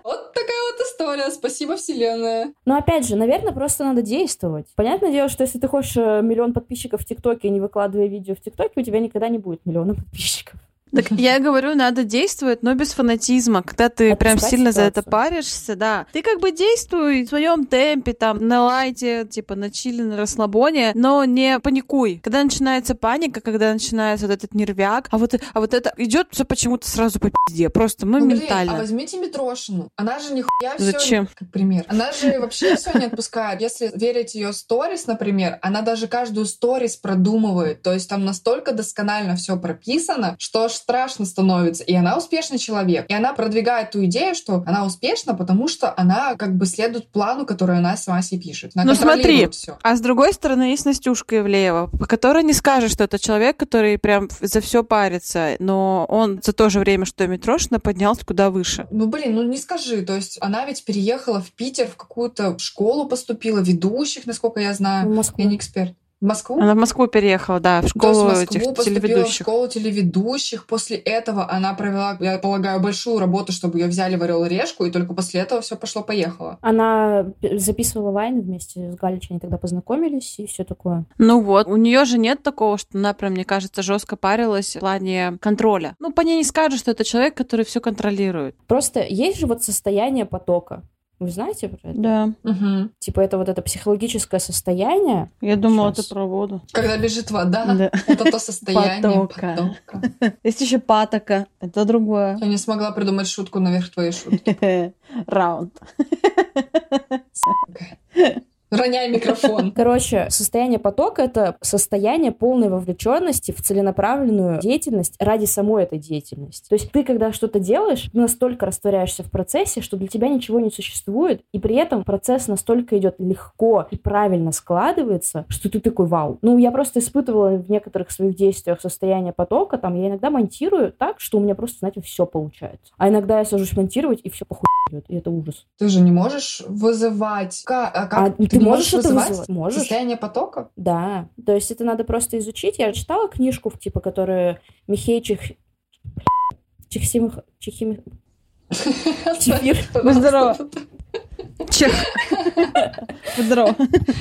Speaker 2: Вот такая вот история. Спасибо, Вселенная.
Speaker 4: Но опять же, наверное, просто надо действовать. Понятное дело, что если ты хочешь э, миллион подписчиков в ТикТоке, не выкладывая видео в ТикТоке, у тебя никогда не будет миллиона подписчиков.
Speaker 1: Так [LAUGHS] я говорю, надо действовать, но без фанатизма. Когда ты прям
Speaker 4: Отпускать
Speaker 1: сильно за это
Speaker 4: ситуацию.
Speaker 1: паришься, да. Ты как бы действуй в своем темпе, там, на лайте, типа, на чили, на расслабоне, но не паникуй. Когда начинается паника, когда начинается вот этот нервяк, а вот, а вот это идет все почему-то сразу по пизде, просто
Speaker 2: Ну, блин,
Speaker 1: моментально.
Speaker 2: а возьмите Митрошину. Она же нихуя все...
Speaker 1: Зачем?
Speaker 2: Как пример. Она же вообще все не отпускает. Если верить ее сторис, например, она даже каждую сторис продумывает. То есть там настолько досконально все прописано, что страшно становится. И она успешный человек. И она продвигает ту идею, что она успешна, потому что она как бы следует плану, который она сама себе пишет. Она
Speaker 1: Ну, смотри,
Speaker 2: всё.
Speaker 1: А с другой стороны, есть Настюшка Ивлеева, по которой не скажешь, что это человек, который прям за все парится, но он за то же время, что и Митрошина, поднялся куда выше.
Speaker 2: Ну, блин, ну не скажи. То есть она ведь переехала в Питер, в какую-то школу поступила, ведущих, насколько я
Speaker 4: В
Speaker 2: знаю.
Speaker 4: Москву.
Speaker 2: Я не эксперт. В Москву?
Speaker 1: Она в Москву переехала, да, в
Speaker 2: То есть в
Speaker 1: школу
Speaker 2: Москву
Speaker 1: этих
Speaker 2: поступила в
Speaker 1: телеведущих.
Speaker 2: школу телеведущих. После этого она провела, я полагаю, большую работу, чтобы ее взяли в Орел и Решку, и только после этого все пошло-поехало.
Speaker 4: Она записывала Вайн вместе с Галич, они тогда познакомились, и все такое.
Speaker 1: Ну вот, у нее же нет такого, что она прям, мне кажется, жестко парилась в плане контроля. Ну, по ней не скажешь, что это человек, который все контролирует.
Speaker 4: Просто есть же вот состояние потока. Вы знаете про это?
Speaker 1: Да,
Speaker 2: Мгм.
Speaker 4: Типа это вот это психологическое состояние.
Speaker 1: я думала,
Speaker 4: Щас.
Speaker 1: ты про воду.
Speaker 2: Когда бежит вода,
Speaker 1: Да.
Speaker 2: это то состояние
Speaker 1: Потока.
Speaker 2: потока.
Speaker 1: Есть еще патока, это другое.
Speaker 2: Я не смогла придумать шутку наверх твоей шутки. [LAUGHS]
Speaker 1: Раунд.
Speaker 2: Роняй микрофон. [LAUGHS]
Speaker 4: Короче, состояние потока — это состояние полной вовлеченности в целенаправленную деятельность ради самой этой деятельности. То есть ты, когда что-то делаешь, настолько растворяешься в процессе, что для тебя ничего не существует, и при этом процесс настолько идет легко и правильно складывается, что ты такой вау. Ну, я просто испытывала в некоторых своих действиях состояние потока, там, я иногда монтирую так, что у меня просто, знаете, все получается. А иногда я сажусь монтировать, и все похуй идет, и это ужас.
Speaker 2: Ты же не можешь вызывать... Ка- а как?
Speaker 4: А ты
Speaker 2: не
Speaker 4: можешь это
Speaker 2: вызывать
Speaker 4: вызывать? Можешь.
Speaker 2: Состояние потока?
Speaker 4: Да, то есть это надо просто изучить. Я читала книжку, типа, которая Михей Чих... Чихсимих... Чихимих... Чефир.
Speaker 1: Будь здорова. Чех. Здорово.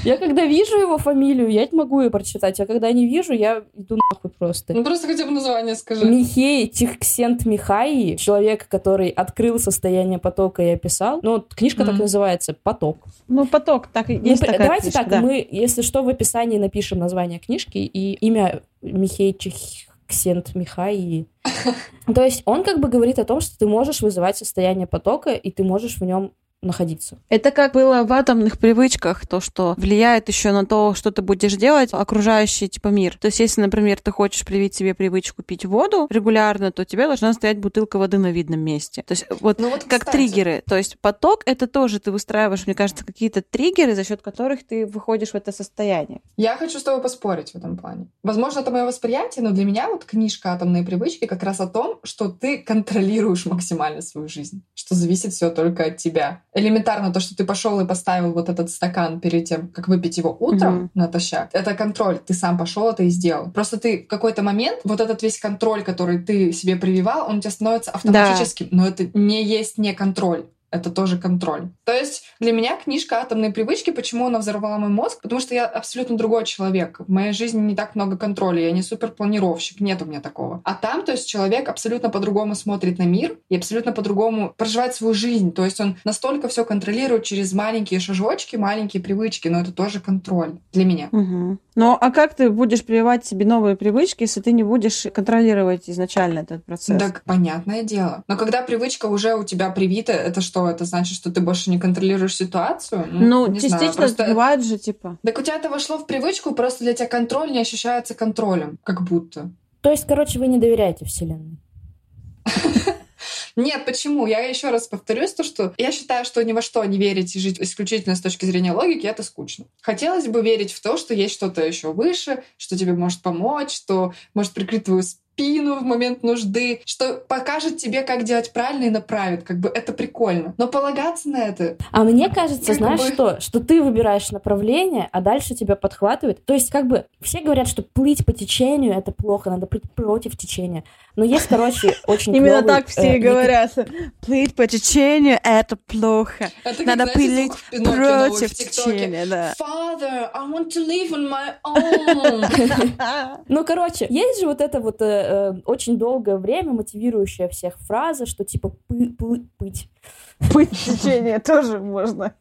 Speaker 4: Я когда вижу его фамилию, я не могу ее прочитать, а когда не вижу, я иду нахуй просто.
Speaker 2: Ну просто хотя бы название скажи.
Speaker 4: Михей Тихксент Михаи, человек, который открыл состояние потока и описал. Ну, вот книжка так называется «Поток».
Speaker 1: Ну, поток, так и
Speaker 4: Ну,
Speaker 1: есть такая
Speaker 4: давайте так, мы, если что, в описании напишем название книжки и имя Михей Чихксент Михаи. [LAUGHS] То есть он как бы говорит о том, что ты можешь вызывать состояние потока, и ты можешь в нем находиться.
Speaker 1: Это как было в атомных привычках, то, что влияет еще на то, что ты будешь делать, окружающий типа мир. То есть, если, например, ты хочешь привить себе привычку пить воду регулярно, то у тебя должна стоять бутылка воды на видном месте. То есть, вот,
Speaker 2: Ну вот,
Speaker 1: как
Speaker 2: кстати.
Speaker 1: триггеры. То есть, поток это тоже ты выстраиваешь, мне кажется, какие-то триггеры, за счет которых ты выходишь в это состояние.
Speaker 2: Я хочу с тобой поспорить в этом плане. Возможно, это мое восприятие, но для меня вот книжка «Атомные привычки» как раз о том, что ты контролируешь максимально свою жизнь, что зависит все только от тебя. Элементарно то, что ты пошел и поставил вот этот стакан перед тем, как выпить его утром
Speaker 1: Мгм.
Speaker 2: натощак, это контроль. Ты сам пошел это и сделал. Просто ты в какой-то момент, вот этот весь контроль, который ты себе прививал, он у тебя становится автоматическим, но это не есть не контроль. Это тоже контроль. То есть для меня книжка «Атомные привычки», почему она взорвала мой мозг? Потому что я абсолютно другой человек. В моей жизни не так много контроля. Я не суперпланировщик. Нет у меня такого. А там, то есть человек абсолютно по-другому смотрит на мир и абсолютно по-другому проживает свою жизнь. То есть он настолько все контролирует через маленькие шажочки, маленькие привычки, но это тоже контроль для меня.
Speaker 1: Угу. Ну, а как ты будешь прививать себе новые привычки, если ты не будешь контролировать изначально этот процесс?
Speaker 2: Так, понятное дело. Но когда привычка уже у тебя привита, это что? Это значит, что ты больше не контролируешь ситуацию?
Speaker 1: Ну,
Speaker 2: не знаю,
Speaker 1: частично
Speaker 2: просто
Speaker 1: бывает же, типа.
Speaker 2: Так у тебя это вошло в привычку, просто для тебя контроль не ощущается контролем, как будто.
Speaker 4: То есть, короче, вы не доверяете Вселенной. [LAUGHS]
Speaker 2: Нет, почему? Я еще раз повторюсь, то, что я считаю, что ни во что не верить и жить исключительно с точки зрения логики, это скучно. Хотелось бы верить в то, что есть что-то еще выше, что тебе может помочь, что может прикрыть твою спину в момент нужды, что покажет тебе, как делать правильно и направит. Как бы это прикольно. Но полагаться на это...
Speaker 4: А мне кажется,
Speaker 2: Как
Speaker 4: знаешь
Speaker 2: бы-
Speaker 4: что? Что ты выбираешь направление, а дальше тебя подхватывает. То есть, как бы, все говорят, что плыть по течению — это плохо, надо плыть против течения. Но есть, короче, [LAUGHS] очень
Speaker 1: Именно
Speaker 4: клёвый,
Speaker 1: так все
Speaker 4: э,
Speaker 1: и говорят. Плыть по течению — это плохо.
Speaker 2: Это как,
Speaker 1: Надо
Speaker 2: знаете,
Speaker 1: плыть против течения, да.
Speaker 2: Father, I want to live on my [LAUGHS] own. [LAUGHS]
Speaker 4: Ну, короче, есть же вот эта вот э, э, очень долгое время мотивирующая всех фраза, что типа пы- пыть.
Speaker 1: Плыть [LAUGHS] по течению тоже можно.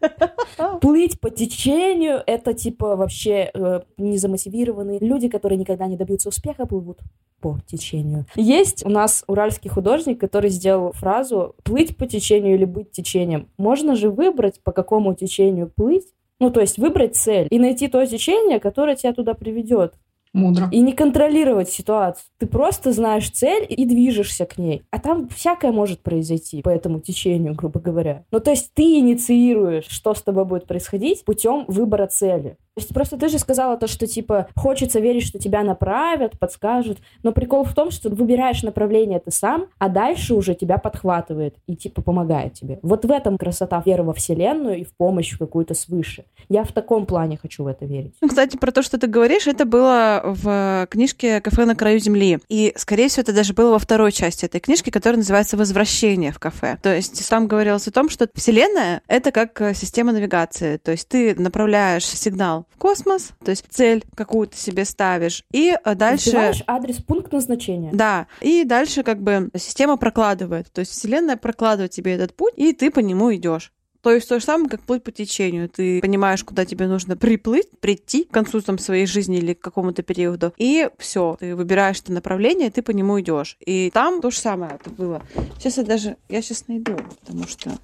Speaker 1: [LAUGHS]
Speaker 4: Плыть по течению — это типа вообще э, незамотивированные люди, которые никогда не добьются успеха, плывут по течению. Есть у нас уральский художник, который сделал фразу «плыть по течению или быть течением». Можно же выбрать, по какому течению плыть, ну, то есть выбрать цель и найти то течение, которое тебя туда приведет.
Speaker 2: Мудро.
Speaker 4: И не контролировать ситуацию. Ты просто знаешь цель и движешься к ней. А там всякое может произойти по этому течению, грубо говоря. Ну, то есть ты инициируешь, что с тобой будет происходить путем выбора цели. То есть просто ты же сказала то, что типа хочется верить, что тебя направят, подскажут. Но прикол в том, что выбираешь направление ты сам, а дальше уже тебя подхватывает и типа помогает тебе. Вот в этом красота веры во Вселенную и в помощь какую-то свыше. Я в таком плане хочу в это верить.
Speaker 1: Ну, кстати, про то, что ты говоришь, это было в книжке «Кафе на краю земли». И, скорее всего, это даже было во второй части этой книжки, которая называется «Возвращение в кафе». То есть там говорилось о том, что Вселенная — это как э, система навигации. То есть ты направляешь сигнал в космос, то есть цель какую-то себе ставишь, и э, дальше...
Speaker 4: Вбиваешь адрес, пункт назначения.
Speaker 1: Да, и дальше как бы система прокладывает. То есть Вселенная прокладывает тебе этот путь, и ты по нему идешь. То есть то же самое, как плыть по течению. Ты понимаешь, куда тебе нужно приплыть, прийти к концу там, своей жизни или к какому-то периоду. И все, ты выбираешь это направление, и ты по нему идешь. И там то же самое это было. Сейчас я даже, я сейчас найду, потому что...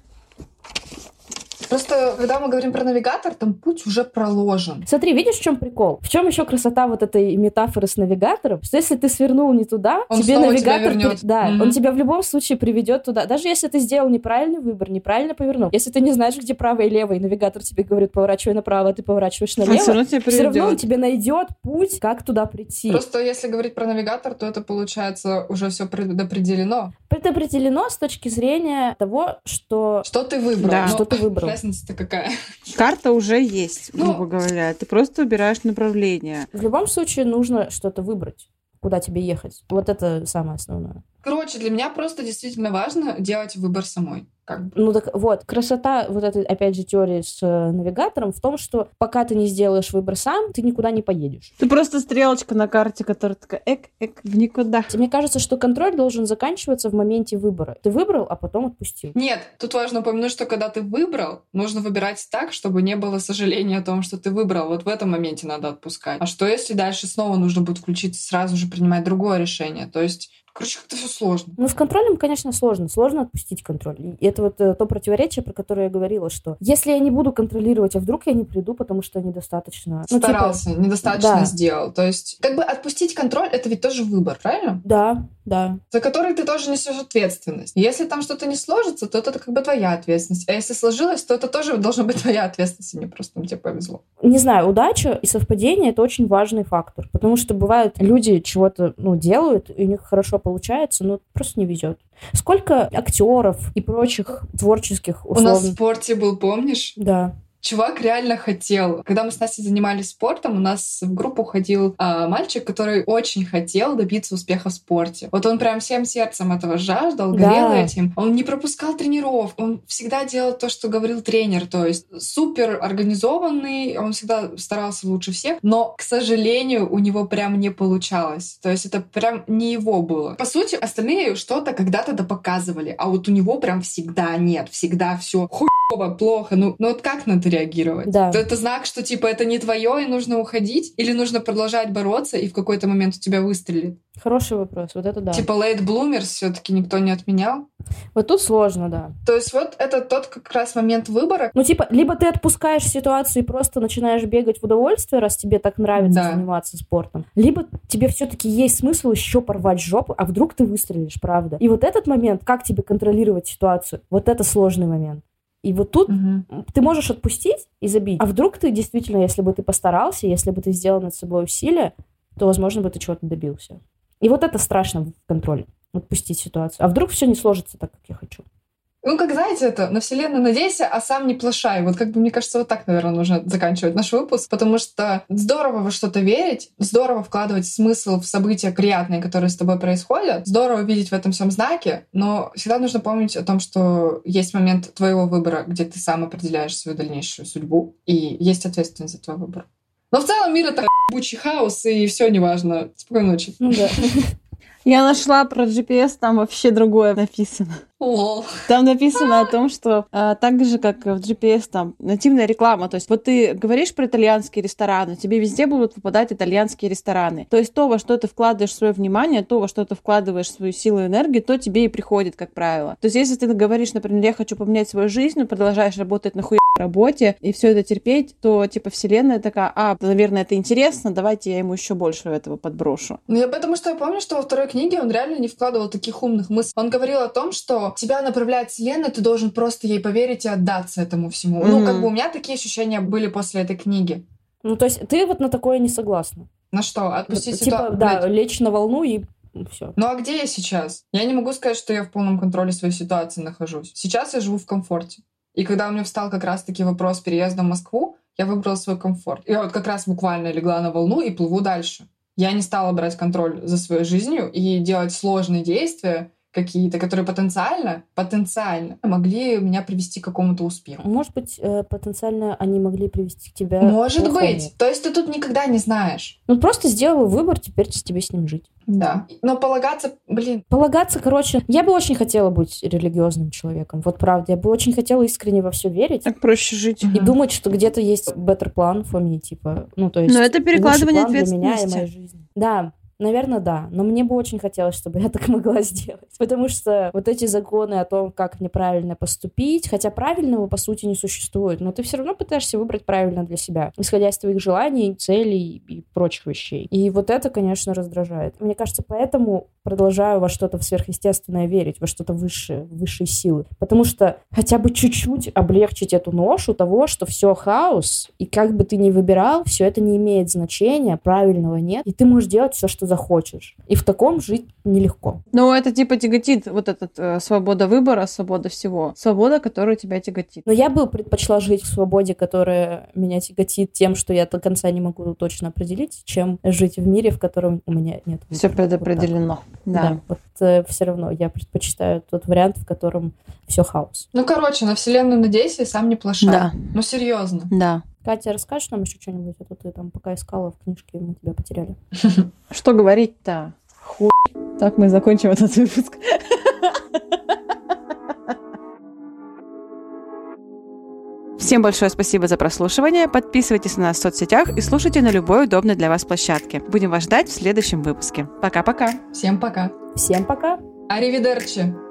Speaker 2: Просто, когда мы говорим про навигатор, там путь уже проложен.
Speaker 4: Смотри, видишь, в чем прикол? В чем еще красота вот этой метафоры с навигатором? Что если ты свернул не туда,
Speaker 2: Он
Speaker 4: тебе
Speaker 2: снова тебя
Speaker 4: навигатор,
Speaker 2: вернет.
Speaker 4: при- да,
Speaker 2: Мгм.
Speaker 4: он тебя в любом случае приведет туда. Даже если ты сделал неправильный выбор, неправильно повернул. Если ты не знаешь, где право и лево, и навигатор тебе говорит, поворачивай направо, а ты поворачиваешь
Speaker 1: Он
Speaker 4: налево,
Speaker 1: все равно тебя
Speaker 4: все равно он тебе найдет путь, как туда прийти.
Speaker 2: Просто если говорить про навигатор, то это получается уже все предопределено.
Speaker 4: Предопределено с точки зрения того, что
Speaker 2: Что ты выбрал?
Speaker 1: Да.
Speaker 2: Но
Speaker 4: Что ты выбрал?
Speaker 2: Разница-то какая?
Speaker 1: Карта уже есть,
Speaker 2: Ну-
Speaker 1: грубо говоря. Ты просто выбираешь направление.
Speaker 4: в любом случае нужно что-то выбрать, куда тебе ехать. Вот это самое основное.
Speaker 2: Короче, для меня просто действительно важно делать выбор самой. Как бы.
Speaker 4: Ну так вот, красота вот этой, опять же, теории с э, навигатором в том, что пока ты не сделаешь выбор сам, ты никуда не поедешь.
Speaker 1: Ты просто стрелочка на карте, которая такая эк, эк, в никуда.
Speaker 4: Мне кажется, что контроль должен заканчиваться в моменте выбора. Ты выбрал, а потом отпустил.
Speaker 2: Нет, тут важно упомянуть, что когда ты выбрал, нужно выбирать так, чтобы не было сожаления о том, что ты выбрал. Вот в этом моменте надо отпускать. А что если дальше снова нужно будет включиться, сразу же принимать другое решение? То есть Короче, как-то все сложно.
Speaker 4: Ну, с контролем, конечно, сложно. Сложно отпустить контроль. И это вот э, то противоречие, про которое я говорила, что если я не буду контролировать, а вдруг я не приду, потому что недостаточно... ну, типа,
Speaker 2: Старался, недостаточно
Speaker 4: да.
Speaker 2: сделал. То есть, как бы отпустить контроль, это ведь тоже выбор, правильно?
Speaker 4: Да, да.
Speaker 2: За который ты тоже несешь ответственность. Если там что-то не сложится, то это как бы твоя ответственность. А если сложилось, то это тоже должна быть твоя ответственность, а не просто тебе повезло.
Speaker 4: Не знаю, удача и совпадение — это очень важный фактор. Потому что бывают люди чего-то, ну, делают, и у них хорошо получается, но просто не везет. Сколько актеров и прочих творческих
Speaker 2: У нас в
Speaker 4: условно...
Speaker 2: спорте был, помнишь?
Speaker 4: Да.
Speaker 2: Чувак реально хотел. Когда мы с Настей занимались спортом, у нас в группу ходил а, мальчик, который очень хотел добиться успеха в спорте. Вот он прям всем сердцем этого жаждал, горел
Speaker 4: Да.
Speaker 2: этим. Он не пропускал тренеров, он всегда делал то, что говорил тренер. То есть супер организованный, он всегда старался лучше всех, но, к сожалению, у него прям не получалось. То есть это прям не его было. По сути, остальные что-то когда-то допоказывали, а вот у него прям всегда нет, всегда все хуево, плохо. Ну, ну вот как на это реагировать?
Speaker 4: Да.
Speaker 2: То Это знак, что типа это не твое и нужно уходить? Или нужно продолжать бороться и в какой-то момент у тебя выстрелит?
Speaker 4: Хороший вопрос. Вот это да.
Speaker 2: Типа late bloomers все-таки никто не отменял.
Speaker 4: Вот тут сложно, да.
Speaker 2: То есть вот это тот как раз момент выбора.
Speaker 4: Ну, типа, либо ты отпускаешь ситуацию и просто начинаешь бегать в удовольствие, раз тебе так нравится
Speaker 2: Да.
Speaker 4: заниматься спортом. Либо тебе все-таки есть смысл еще порвать жопу, а вдруг ты выстрелишь, правда. И вот этот момент, как тебе контролировать ситуацию, вот это сложный момент. И вот тут
Speaker 2: Мгм.
Speaker 4: ты можешь отпустить и забить. А вдруг ты действительно, если бы ты постарался, если бы ты сделал над собой усилия, то, возможно, бы ты чего-то добился. И вот это страшно в контроле. Отпустить ситуацию. А вдруг все не сложится так, как я хочу.
Speaker 2: Ну, как знаете, это на Вселенную надейся, а сам не плашай. Вот как бы, мне кажется, вот так, наверное, нужно заканчивать наш выпуск, потому что здорово во что-то верить, здорово вкладывать смысл в события приятные, которые с тобой происходят, здорово видеть в этом всем знаки, но всегда нужно помнить о том, что есть момент твоего выбора, где ты сам определяешь свою дальнейшую судьбу, и есть ответственность за твой выбор. Но в целом мир — это ебучий хаос, и все неважно. Спокойной ночи.
Speaker 4: Ну да. [LAUGHS]
Speaker 1: Я нашла про GPS, там вообще другое написано.
Speaker 2: Лол.
Speaker 1: Там написано о том, что а, так же, как в GPS, там нативная реклама. То есть вот ты говоришь про итальянские рестораны, тебе везде будут попадать итальянские рестораны. То есть то, во что ты вкладываешь свое внимание, то, во что ты вкладываешь свою силу и энергию, то тебе и приходит, как правило. То есть если ты говоришь, например, я хочу поменять свою жизнь, но продолжаешь работать на хуй работе и все это терпеть, то типа вселенная такая, а, наверное, это интересно, давайте я ему еще больше этого подброшу.
Speaker 2: Ну, я потому что я помню, что во второй книге он реально не вкладывал таких умных мыслей. Он говорил о том, что тебя направляет вселенная, ты должен просто ей поверить и отдаться этому всему. Ну,
Speaker 1: Мгм.
Speaker 2: как бы у меня такие ощущения были после этой книги.
Speaker 4: Ну, то есть ты вот на такое не согласна.
Speaker 2: На что? Отпустить
Speaker 4: типа,
Speaker 2: ситуа-
Speaker 4: да,
Speaker 2: блядь.
Speaker 4: лечь на волну и все.
Speaker 2: Ну а где я сейчас? Я не могу сказать, что я в полном контроле своей ситуации нахожусь. Сейчас я живу в комфорте. И когда у меня встал как раз-таки вопрос переезда в Москву, я выбрала свой комфорт. Я вот как раз буквально легла на волну и плыву дальше. Я не стала брать контроль за своей жизнью и делать сложные действия какие-то, которые потенциально, потенциально могли меня привести к какому-то успеху.
Speaker 4: Может быть, э, потенциально они могли привести к тебе...
Speaker 2: Может
Speaker 4: к
Speaker 2: быть. То есть ты тут никогда не знаешь.
Speaker 4: Ну, просто сделал выбор, теперь тебе с ним жить.
Speaker 2: Да. Но полагаться, блин,
Speaker 4: Полагаться, короче, я бы очень хотела быть религиозным человеком. Вот правда, я бы очень хотела искренне во все верить.
Speaker 1: Так проще жить.
Speaker 4: И
Speaker 2: Мгм.
Speaker 4: думать, что где-то есть better plan for me, типа, ну, то есть...
Speaker 1: Но это перекладывание
Speaker 4: план для меня и
Speaker 1: ответственности.
Speaker 4: моей жизни. Да, наверное, да. Но мне бы очень хотелось, чтобы я [LAUGHS] так могла сделать. Потому что вот эти законы о том, как неправильно поступить, хотя правильного, по сути, не существует, но ты все равно пытаешься выбрать правильно для себя, исходя из твоих желаний, целей и прочих вещей. И вот это, конечно, раздражает. Мне кажется, поэтому продолжаю во что-то сверхъестественное верить, во что-то высшее, высшие силы. Потому что хотя бы чуть-чуть облегчить эту ношу того, что все хаос, и как бы ты ни выбирал, все это не имеет значения, правильного нет, и ты можешь делать все, что захочешь. И в таком жить нелегко.
Speaker 1: Ну, это типа тяготит вот этот э, свобода выбора, свобода всего. Свобода, которая тебя тяготит.
Speaker 4: Но я бы предпочла жить в свободе, которая меня тяготит тем, что я до конца не могу точно определить, чем жить в мире, в котором у меня нет
Speaker 1: Все предопределено.
Speaker 4: Вот
Speaker 1: Да.
Speaker 4: так. Да, вот все равно я предпочитаю тот вариант, в котором все хаос.
Speaker 2: ну короче, на вселенную надейся и сам не плашай.
Speaker 1: Да.
Speaker 2: Ну серьезно.
Speaker 1: Да.
Speaker 4: Катя, расскажешь нам еще что-нибудь? А то ты там пока искала в книжке, мы тебя потеряли. [LAUGHS]
Speaker 1: Что говорить-то? Хуй. Так мы закончим этот выпуск. [LAUGHS] Всем большое спасибо за прослушивание. Подписывайтесь на нас в соцсетях и слушайте на любой удобной для вас площадке. Будем вас ждать в следующем выпуске. Пока-пока.
Speaker 2: Всем пока.
Speaker 4: Всем пока!
Speaker 2: Аривидерчи!